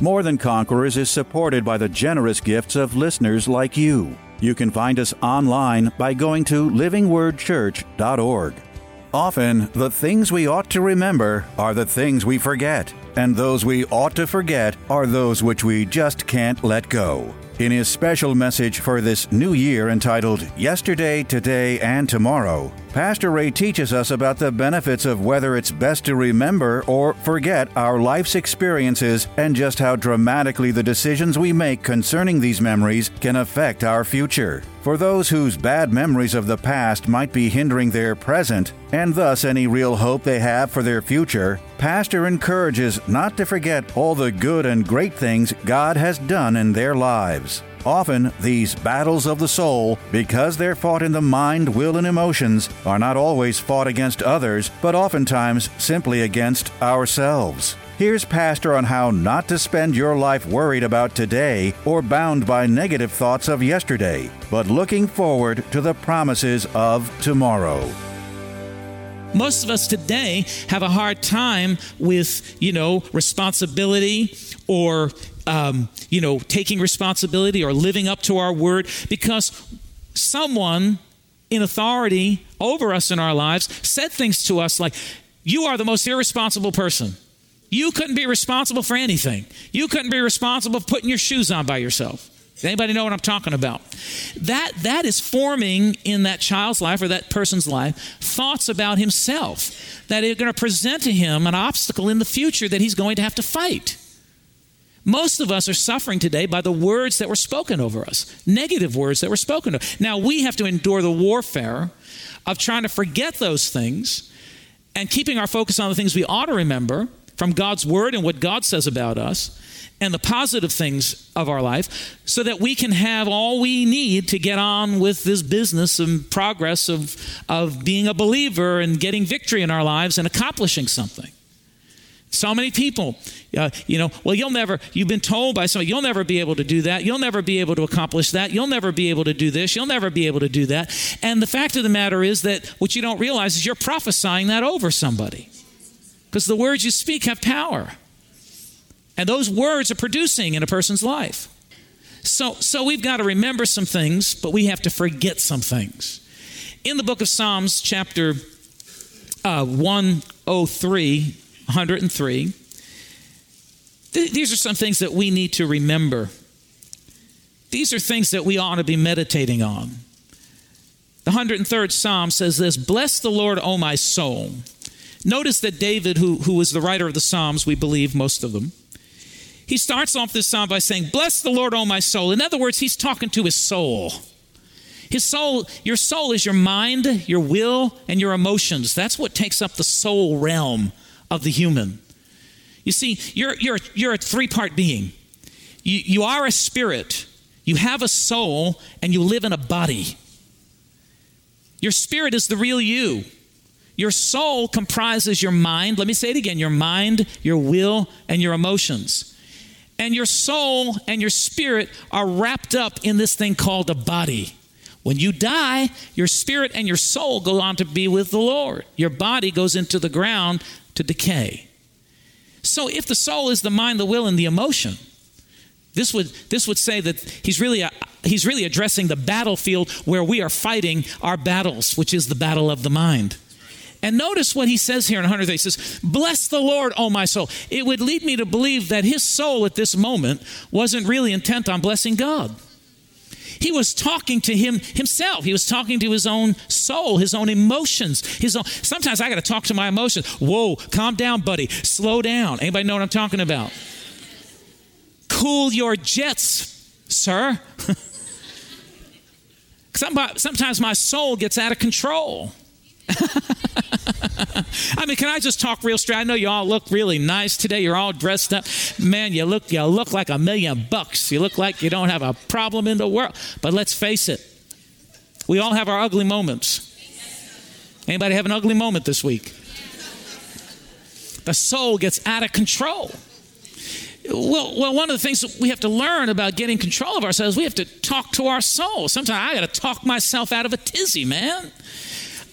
More Than Conquerors is supported by the generous gifts of listeners like you. You can find us online by going to livingwordchurch.org. Often, the things we ought to remember are the things we forget, and those we ought to forget are those which we just can't let go. In his special message for this new year entitled Yesterday, Today, and Tomorrow, Pastor Ray teaches us about the benefits of whether it's best to remember or forget our life's experiences and just how dramatically the decisions we make concerning these memories can affect our future. For those whose bad memories of the past might be hindering their present, and thus any real hope they have for their future, Pastor encourages not to forget all the good and great things God has done in their lives. Often, these battles of the soul, because they're fought in the mind, will, and emotions, are not always fought against others, but oftentimes simply against ourselves. Here's Pastor on how not to spend your life worried about today or bound by negative thoughts of yesterday, but looking forward to the promises of tomorrow. Most of us today have a hard time with, you know, responsibility or, um, you know, taking responsibility or living up to our word because someone in authority over us in our lives said things to us like, You are the most irresponsible person. You couldn't be responsible for anything. You couldn't be responsible for putting your shoes on by yourself. Anybody know what I'm talking about? That that is forming in that child's life or that person's life thoughts about himself that are going to present to him an obstacle in the future that he's going to have to fight. Most of us are suffering today by the words that were spoken over us, negative words that were spoken. Over. Now we have to endure the warfare of trying to forget those things and keeping our focus on the things we ought to remember from God's word and what God says about us and the positive things of our life so that we can have all we need to get on with this business and progress of, of being a believer and getting victory in our lives and accomplishing something. So many people, uh, you know, well, you'll never, you've been told by somebody, you'll never be able to do that. You'll never be able to accomplish that. You'll never be able to do this. You'll never be able to do that. And the fact of the matter is that what you don't realize is you're prophesying that over somebody because the words you speak have power. And those words are producing in a person's life. So, so we've got to remember some things, but we have to forget some things. In the book of Psalms, chapter uh, 103, 103, th- these are some things that we need to remember. These are things that we ought to be meditating on. The 103rd Psalm says this Bless the Lord, O my soul. Notice that David, who, who was the writer of the Psalms, we believe most of them, he starts off this psalm by saying, Bless the Lord, O my soul. In other words, he's talking to his soul. His soul, your soul is your mind, your will, and your emotions. That's what takes up the soul realm of the human. You see, you're, you're, you're a three part being. You, you are a spirit, you have a soul, and you live in a body. Your spirit is the real you. Your soul comprises your mind. Let me say it again your mind, your will, and your emotions. And your soul and your spirit are wrapped up in this thing called a body. When you die, your spirit and your soul go on to be with the Lord. Your body goes into the ground to decay. So if the soul is the mind, the will, and the emotion, this would, this would say that he's really, a, he's really addressing the battlefield where we are fighting our battles, which is the battle of the mind. And notice what he says here in 100 He says, Bless the Lord, O my soul. It would lead me to believe that his soul at this moment wasn't really intent on blessing God. He was talking to him himself. He was talking to his own soul, his own emotions. His own. Sometimes I got to talk to my emotions. Whoa, calm down, buddy. Slow down. Anybody know what I'm talking about? Cool your jets, sir. Sometimes my soul gets out of control. I mean, can I just talk real straight? I know you all look really nice today. You're all dressed up. Man, you look you look like a million bucks. You look like you don't have a problem in the world. But let's face it. We all have our ugly moments. Anybody have an ugly moment this week? The soul gets out of control. Well, well, one of the things that we have to learn about getting control of ourselves, we have to talk to our soul. Sometimes I got to talk myself out of a tizzy, man.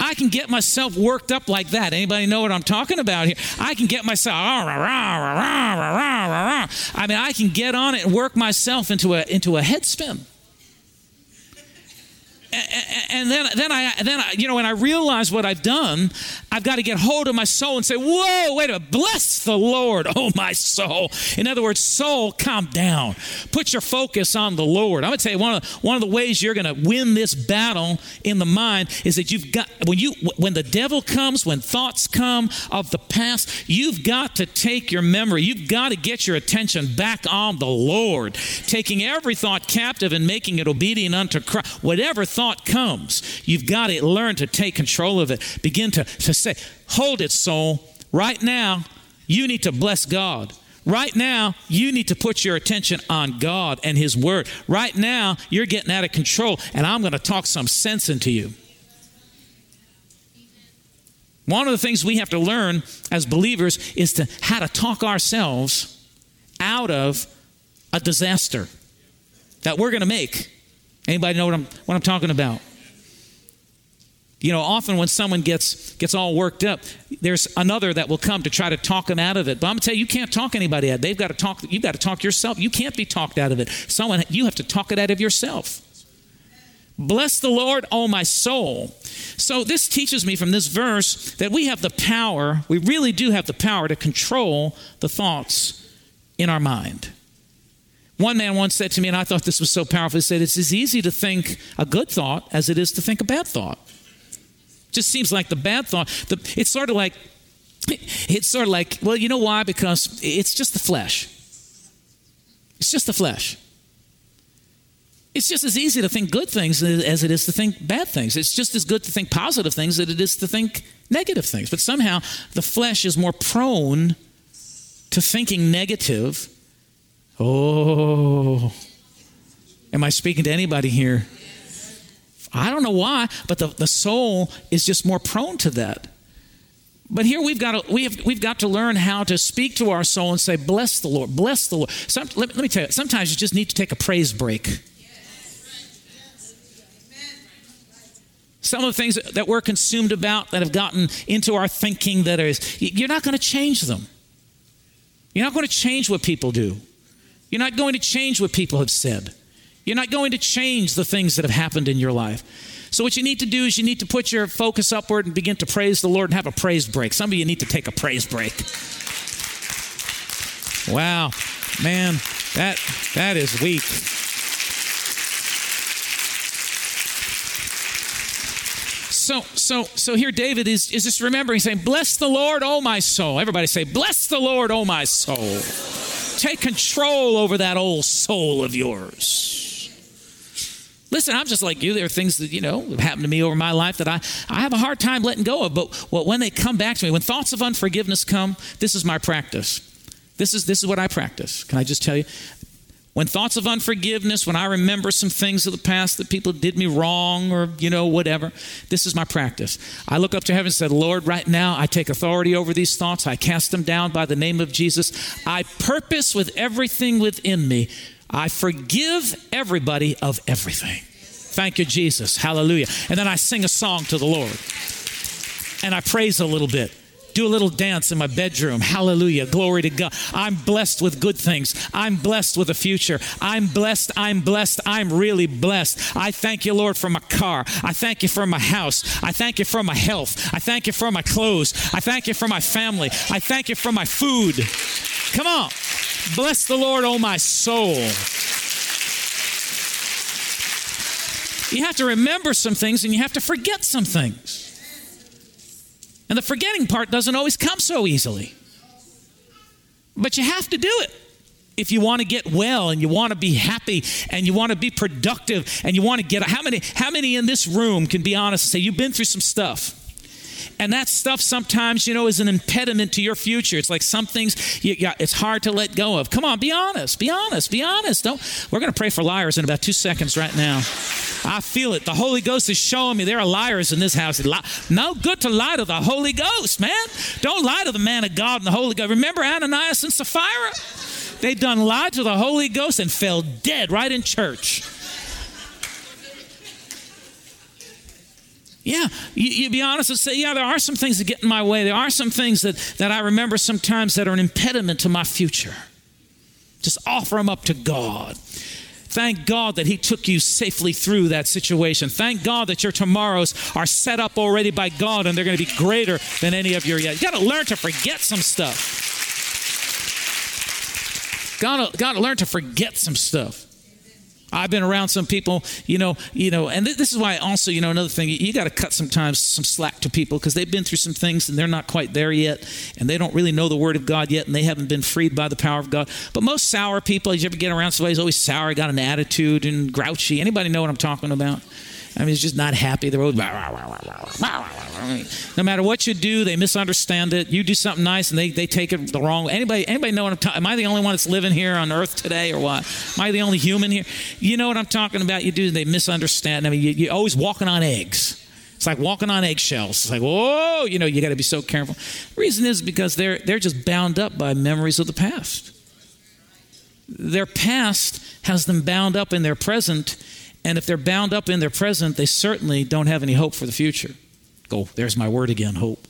I can get myself worked up like that. Anybody know what I'm talking about here? I can get myself. Ah, I mean, I can get on it and work myself into a into a head spin and then, then I, then I, you know, when I realize what I've done, I've got to get hold of my soul and say, "Whoa, wait a minute! Bless the Lord, oh my soul." In other words, soul, calm down. Put your focus on the Lord. I'm to tell you one of one of the ways you're to win this battle in the mind is that you've got when you when the devil comes, when thoughts come of the past, you've got to take your memory. You've got to get your attention back on the Lord, taking every thought captive and making it obedient unto Christ. Whatever thought thought comes, you've got to learn to take control of it. Begin to, to say, Hold it, soul. Right now, you need to bless God. Right now, you need to put your attention on God and His Word. Right now, you're getting out of control, and I'm going to talk some sense into you. One of the things we have to learn as believers is to how to talk ourselves out of a disaster that we're going to make. Anybody know what I'm, what I'm talking about? You know, often when someone gets gets all worked up, there's another that will come to try to talk them out of it. But I'm gonna tell you, you can't talk anybody out. They've got to talk. You've got to talk yourself. You can't be talked out of it. Someone you have to talk it out of yourself. Bless the Lord, oh my soul. So this teaches me from this verse that we have the power. We really do have the power to control the thoughts in our mind. One man once said to me, and I thought this was so powerful, he said, It's as easy to think a good thought as it is to think a bad thought. Just seems like the bad thought, the, it's sort of like, it's sort of like, well, you know why? Because it's just the flesh. It's just the flesh. It's just as easy to think good things as it is to think bad things. It's just as good to think positive things as it is to think negative things. But somehow the flesh is more prone to thinking negative Oh. Am I speaking to anybody here? I don't know why, but the, the soul is just more prone to that. But here we've got to, we have, we've got to learn how to speak to our soul and say, Bless the Lord, bless the Lord. Some, let, let me tell you, sometimes you just need to take a praise break. Some of the things that we're consumed about that have gotten into our thinking that is, you're not going to change them. You're not going to change what people do. You're not going to change what people have said. You're not going to change the things that have happened in your life. So, what you need to do is you need to put your focus upward and begin to praise the Lord and have a praise break. Some of you need to take a praise break. Wow, man, that that is weak. So, so, so here David is, is just remembering saying, Bless the Lord, O my soul. Everybody say, Bless the Lord, O my soul. Take control over that old soul of yours. Listen, I'm just like you. There are things that, you know, have happened to me over my life that I, I have a hard time letting go of. But when they come back to me, when thoughts of unforgiveness come, this is my practice. This is, this is what I practice. Can I just tell you? When thoughts of unforgiveness, when I remember some things of the past that people did me wrong or, you know, whatever, this is my practice. I look up to heaven and said, Lord, right now I take authority over these thoughts. I cast them down by the name of Jesus. I purpose with everything within me. I forgive everybody of everything. Thank you, Jesus. Hallelujah. And then I sing a song to the Lord. And I praise a little bit do a little dance in my bedroom. Hallelujah. Glory to God. I'm blessed with good things. I'm blessed with a future. I'm blessed. I'm blessed. I'm really blessed. I thank you, Lord, for my car. I thank you for my house. I thank you for my health. I thank you for my clothes. I thank you for my family. I thank you for my food. Come on. Bless the Lord, oh my soul. You have to remember some things and you have to forget some things. And the forgetting part doesn't always come so easily. But you have to do it if you want to get well and you want to be happy and you want to be productive and you want to get how many how many in this room can be honest and say you've been through some stuff And that stuff sometimes, you know, is an impediment to your future. It's like some things you, you, it's hard to let go of. Come on, be honest. Be honest. Be honest. Don't. We're going to pray for liars in about two seconds right now. I feel it. The Holy Ghost is showing me there are liars in this house. No good to lie to the Holy Ghost, man. Don't lie to the man of God and the Holy Ghost. Remember Ananias and Sapphira? They done lied to the Holy Ghost and fell dead right in church. Yeah, you, you, be honest and say, yeah, there are some things that get in my way. There are some things that, that I remember sometimes that are an impediment to my future. Just offer them up to God. Thank God that He took you safely through that situation. Thank God that your tomorrows are set up already by God and they're going to be greater than any of your yet. You got to learn to forget some stuff. Got to, learn to forget some stuff. I've been around some people, you know, you know, and th- this is why also, you know, another thing, you, you got to cut sometimes some slack to people because they've been through some things and they're not quite there yet, and they don't really know the Word of God yet, and they haven't been freed by the power of God. But most sour people, you ever get around somebody who's always sour, got an attitude and grouchy. Anybody know what I'm talking about? I mean, it's just not happy. They're always, no matter what you do, they misunderstand it. You do something nice and they, they take it the wrong way. Anybody, anybody know what I'm talking Am I the only one that's living here on earth today or what? Am I the only human here? You know what I'm talking about? You do, they misunderstand. I mean, you, you're always walking on eggs. It's like walking on eggshells. It's like, whoa, you know, you got to be so careful. The reason is because they're, they're just bound up by memories of the past. Their past has them bound up in their present and if they're bound up in their present, they certainly don't have any hope for the future. Go, there's my word again hope.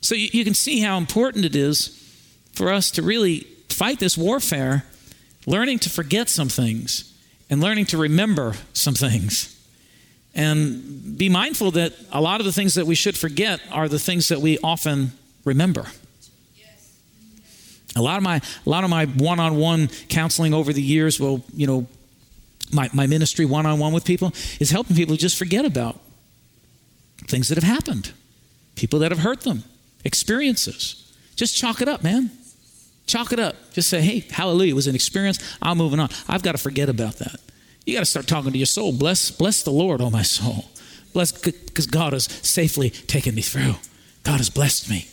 So you, you can see how important it is for us to really fight this warfare, learning to forget some things and learning to remember some things. And be mindful that a lot of the things that we should forget are the things that we often remember. A lot of my a lot of my one-on-one counseling over the years will, you know, my, my ministry one on one with people is helping people just forget about things that have happened, people that have hurt them, experiences. Just chalk it up, man. Chalk it up. Just say, hey, hallelujah, it was an experience. I'm moving on. I've got to forget about that. You got to start talking to your soul. Bless, bless the Lord, oh my soul. Bless, because God has safely taken me through. God has blessed me.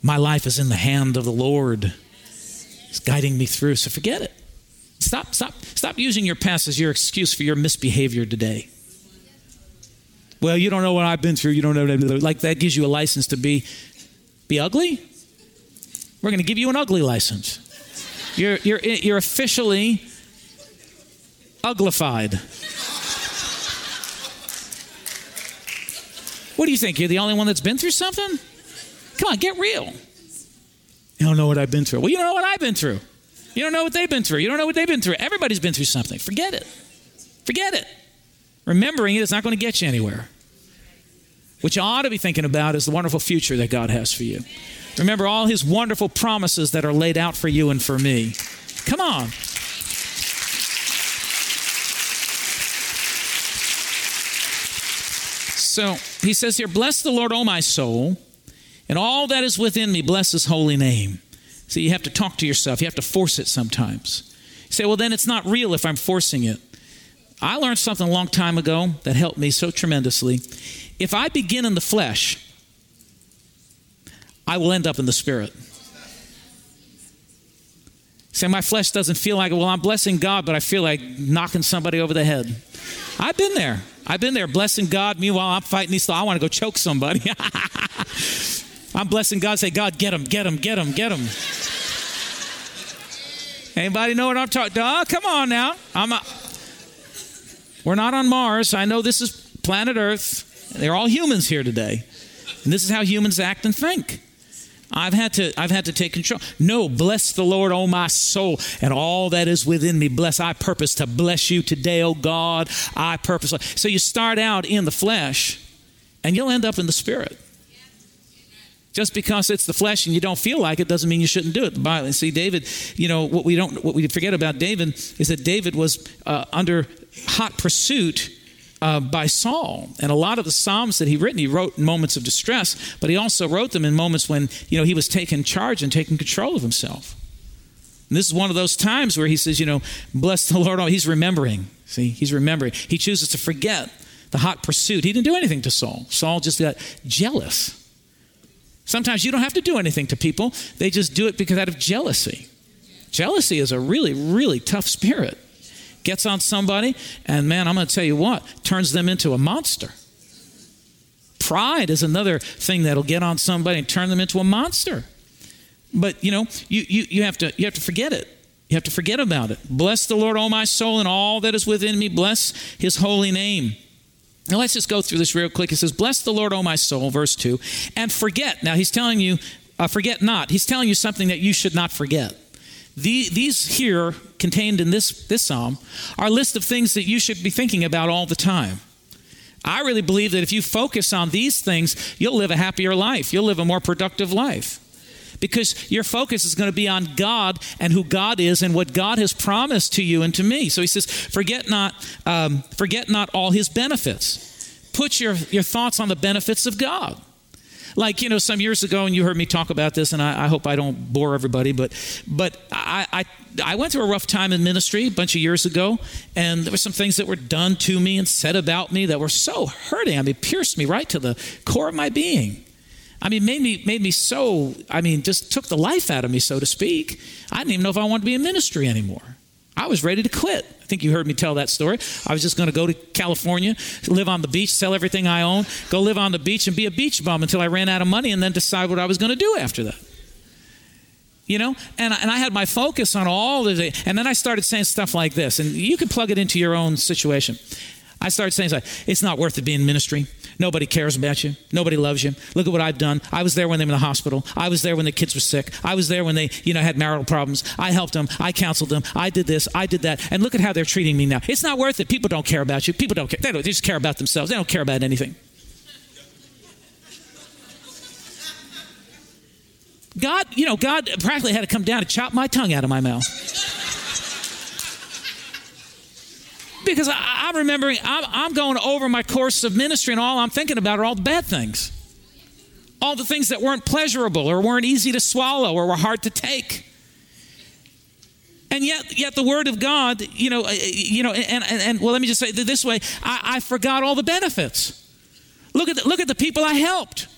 My life is in the hand of the Lord. He's guiding me through. So forget it. Stop, stop, stop using your past as your excuse for your misbehavior today. Well, you don't know what I've been through. You don't know anything. like that gives you a license to be be ugly. We're going to give you an ugly license. You're you're you're officially uglified. What do you think? You're the only one that's been through something? Come on, get real. You don't know what I've been through. Well, you don't know what I've been through. You don't know what they've been through. You don't know what they've been through. Everybody's been through something. Forget it. Forget it. Remembering it is not going to get you anywhere. What you ought to be thinking about is the wonderful future that God has for you. Remember all his wonderful promises that are laid out for you and for me. Come on. So he says here, Bless the Lord, O my soul, and all that is within me, bless his holy name. So you have to talk to yourself. You have to force it sometimes. You say, well, then it's not real if I'm forcing it. I learned something a long time ago that helped me so tremendously. If I begin in the flesh, I will end up in the spirit. Say, my flesh doesn't feel like, well, I'm blessing God, but I feel like knocking somebody over the head. I've been there. I've been there blessing God. Meanwhile, I'm fighting these. I want to go choke somebody. I'm blessing God. Say, God, get him, get him, get him, get him. Anybody know what I'm talking? Oh, come on now. I'm. A, we're not on Mars. I know this is planet Earth. They're all humans here today, and this is how humans act and think. I've had to I've had to take control. No, bless the Lord, oh my soul, and all that is within me. Bless I purpose to bless you today, oh God. I purpose. So you start out in the flesh, and you'll end up in the spirit. Just because it's the flesh and you don't feel like it doesn't mean you shouldn't do it. Bible. See, David, you know what we don't, what we forget about David is that David was uh, under hot pursuit uh, by Saul. And a lot of the Psalms that he written, he wrote in moments of distress, but he also wrote them in moments when, you know, he was taking charge and taking control of himself. And this is one of those times where he says, you know, bless the Lord. Oh, he's remembering. See, he's remembering. He chooses to forget the hot pursuit. He didn't do anything to Saul. Saul just got jealous. Sometimes you don't have to do anything to people, they just do it because out of jealousy. Jealousy is a really, really tough spirit. Gets on somebody, and man, I'm going to tell you what, turns them into a monster. Pride is another thing that'll get on somebody and turn them into a monster. But you know, you, you, you have to you have to forget it. You have to forget about it. Bless the Lord, O my soul, and all that is within me. Bless his holy name. Now let's just go through this real quick. It says, Bless the Lord, O my soul, verse 2, and forget. Now he's telling you, uh, forget not. He's telling you something that you should not forget. The, these here, contained in this, this psalm, are a list of things that you should be thinking about all the time. I really believe that if you focus on these things, you'll live a happier life. You'll live a more productive life. Because your focus is going to be on God and who God is and what God has promised to you and to me. So he says, forget not, um, forget not all his benefits. Put your, your thoughts on the benefits of God. Like, you know, some years ago, and you heard me talk about this, and I, I hope I don't bore everybody, but, but I, I, I went through a rough time in ministry a bunch of years ago, and there were some things that were done to me and said about me that were so hurting. I mean, pierced me right to the core of my being. I mean, made me made me so. I mean, just took the life out of me, so to speak. I didn't even know if I wanted to be in ministry anymore. I was ready to quit. I think you heard me tell that story. I was just going to go to California, live on the beach, sell everything I own, go live on the beach, and be a beach bum until I ran out of money, and then decide what I was going to do after that. You know, and, and I had my focus on all of it, and then I started saying stuff like this, and you can plug it into your own situation. I started saying, it's not worth it being in ministry. Nobody cares about you. Nobody loves you. Look at what I've done. I was there when they were in the hospital. I was there when the kids were sick. I was there when they, you know, had marital problems. I helped them. I counseled them. I did this. I did that. And look at how they're treating me now. It's not worth it. People don't care about you. People don't care. They, don't, they just care about themselves. They don't care about anything. God, you know, God practically had to come down and chop my tongue out of my mouth. Because I, am remembering, I'm, I'm going over my course of ministry, and all I'm thinking about are all the bad things. All the things that weren't pleasurable or weren't easy to swallow or were hard to take. And yet, yet the Word of God, you know, uh, you know, and, and, and well, let me just say this way: I, I forgot all the benefits. Look at the, look at the people I helped.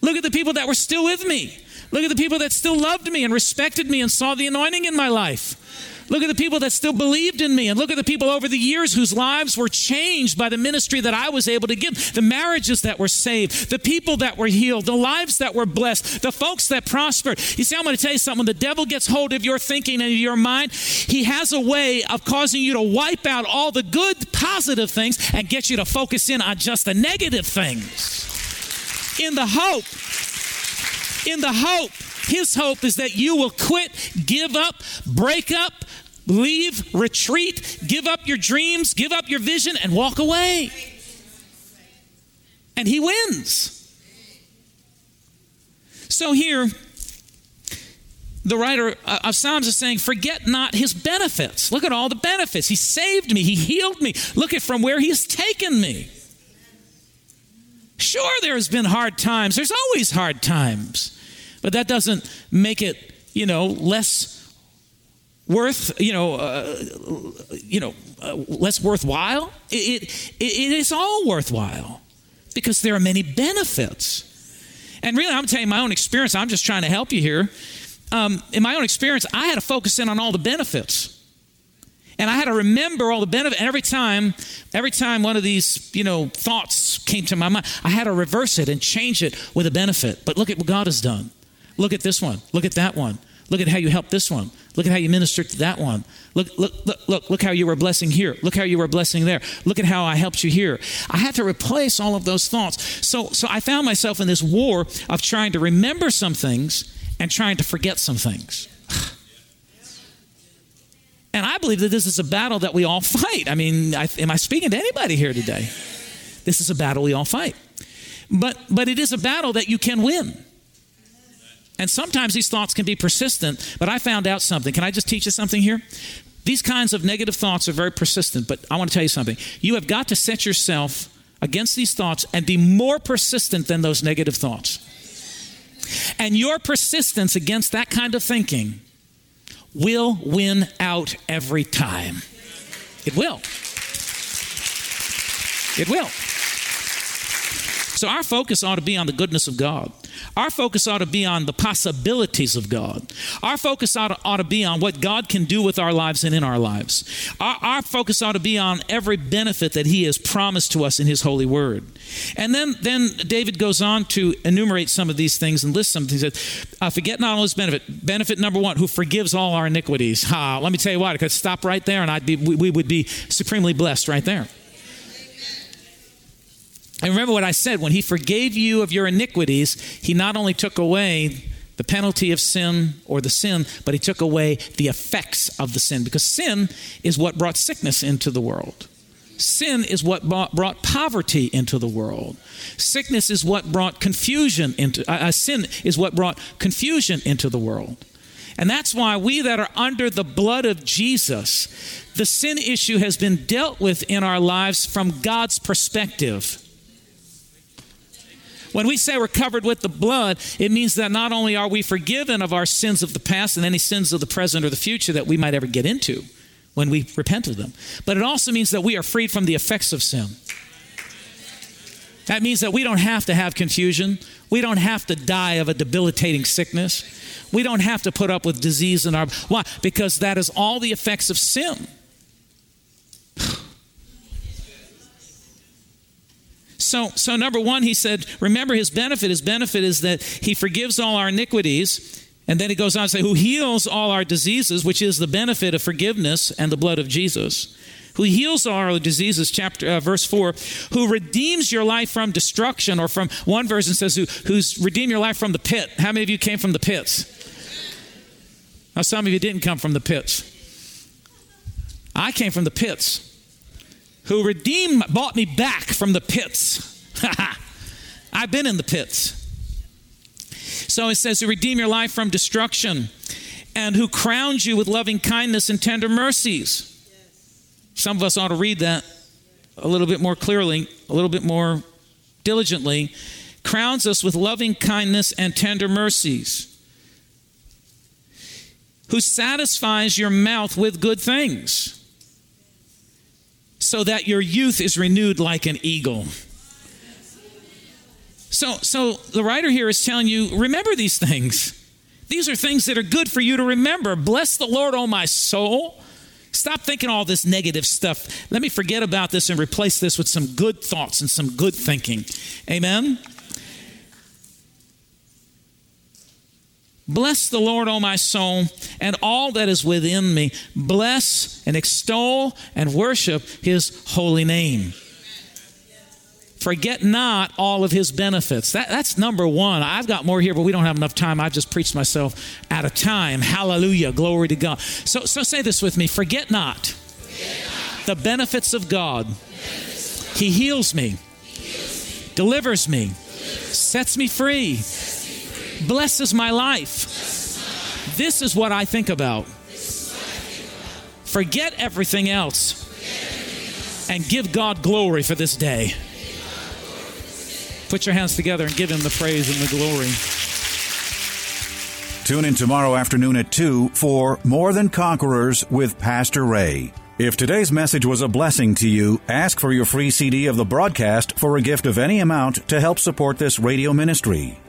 Look at the people that were still with me. Look at the people that still loved me and respected me and saw the anointing in my life. Look at the people that still believed in me, and look at the people over the years whose lives were changed by the ministry that I was able to give, the marriages that were saved, the people that were healed, the lives that were blessed, the folks that prospered. You see, I'm going to tell you something. The devil gets hold of your thinking and your mind, he has a way of causing you to wipe out all the good, positive things and get you to focus in on just the negative things. In the hope, in the hope his hope is that you will quit, give up, break up, leave, retreat, give up your dreams, give up your vision, and walk away. And he wins. So here, the writer of Psalms is saying, Forget not his benefits. Look at all the benefits. He saved me, he healed me. Look at from where he has taken me. Sure, there's been hard times. There's always hard times. But that doesn't make it, you know, less worth you know uh, you know uh, less worthwhile. It, it, it is all worthwhile because there are many benefits. And really i'm telling you my own experience. I'm just trying to help you here. Um, in my own experience i had to focus in on all the benefits. And i had to remember all the benefits. And every time every time one of these you know thoughts came to my mind i had to reverse it and change it with a benefit. But look at what god has done look at this one look at that one Look at how you helped this one. Look at how you ministered to that one. Look, look, look, look, look how you were blessing here. Look how you were blessing there. Look at how I helped you here. I had to replace all of those thoughts. So, so I found myself in this war of trying to remember some things and trying to forget some things. And I believe that this is a battle that we all fight. I mean, I, am I speaking to anybody here today? This is a battle we all fight. But, but it is a battle that you can win. And sometimes these thoughts can be persistent, but I found out something. Can I just teach you something here? These kinds of negative thoughts are very persistent, but I want to tell you something. You have got to set yourself against these thoughts and be more persistent than those negative thoughts. And your persistence against that kind of thinking will win out every time. It will. It will. So our focus ought to be on the goodness of God. Our focus ought to be on the possibilities of God. Our focus ought to, ought to be on what God can do with our lives and in our lives. Our, our focus ought to be on every benefit that He has promised to us in His holy word. And then, then David goes on to enumerate some of these things and list some things. That, uh, forget not all His benefit. Benefit number one, who forgives all our iniquities. Ha, let me tell you what, I could stop right there and I'd be, we, we would be supremely blessed right there. And remember what I said when he forgave you of your iniquities, he not only took away the penalty of sin or the sin, but he took away the effects of the sin because sin is what brought sickness into the world. Sin is what brought poverty into the world. Sickness is what brought confusion into uh, uh, sin is what brought confusion into the world. And that's why we that are under the blood of Jesus, the sin issue has been dealt with in our lives from God's perspective. When we say we're covered with the blood, it means that not only are we forgiven of our sins of the past and any sins of the present or the future that we might ever get into when we repent of them, but it also means that we are freed from the effects of sin. That means that we don't have to have confusion. We don't have to die of a debilitating sickness. We don't have to put up with disease in our why? Because that is all the effects of sin. So, so number one, he said, remember his benefit. His benefit is that he forgives all our iniquities. And then he goes on to say, who heals all our diseases, which is the benefit of forgiveness and the blood of Jesus. Who heals all our diseases, chapter uh, verse four. Who redeems your life from destruction, or from one version says, who, who's redeemed your life from the pit. How many of you came from the pits? Now, some of you didn't come from the pits. I came from the pits who redeemed, bought me back from the pits. I've been in the pits. So it says, who redeem your life from destruction and who crowns you with loving kindness and tender mercies. Some of us ought to read that a little bit more clearly, a little bit more diligently. Crowns us with loving kindness and tender mercies. Who satisfies your mouth with good things so that your youth is renewed like an eagle. So, so the writer here is telling you remember these things. These are things that are good for you to remember. Bless the Lord, oh my soul. Stop thinking all this negative stuff. Let me forget about this and replace this with some good thoughts and some good thinking. Amen. Bless the Lord, O my soul, and all that is within me. Bless and extol and worship his holy name. Forget not all of his benefits. That, that's number one. I've got more here, but we don't have enough time. I've just preached myself out of time. Hallelujah. Glory to God. So, so say this with me Forget not, Forget not. the benefits of God. Benefits he heals me, he heals me. delivers me, delivers. Sets, me free. sets me free, blesses my life. This is what I think about. Forget everything else and give God glory for this day. Put your hands together and give him the praise and the glory. Tune in tomorrow afternoon at 2 for More Than Conquerors with Pastor Ray. If today's message was a blessing to you, ask for your free CD of the broadcast for a gift of any amount to help support this radio ministry.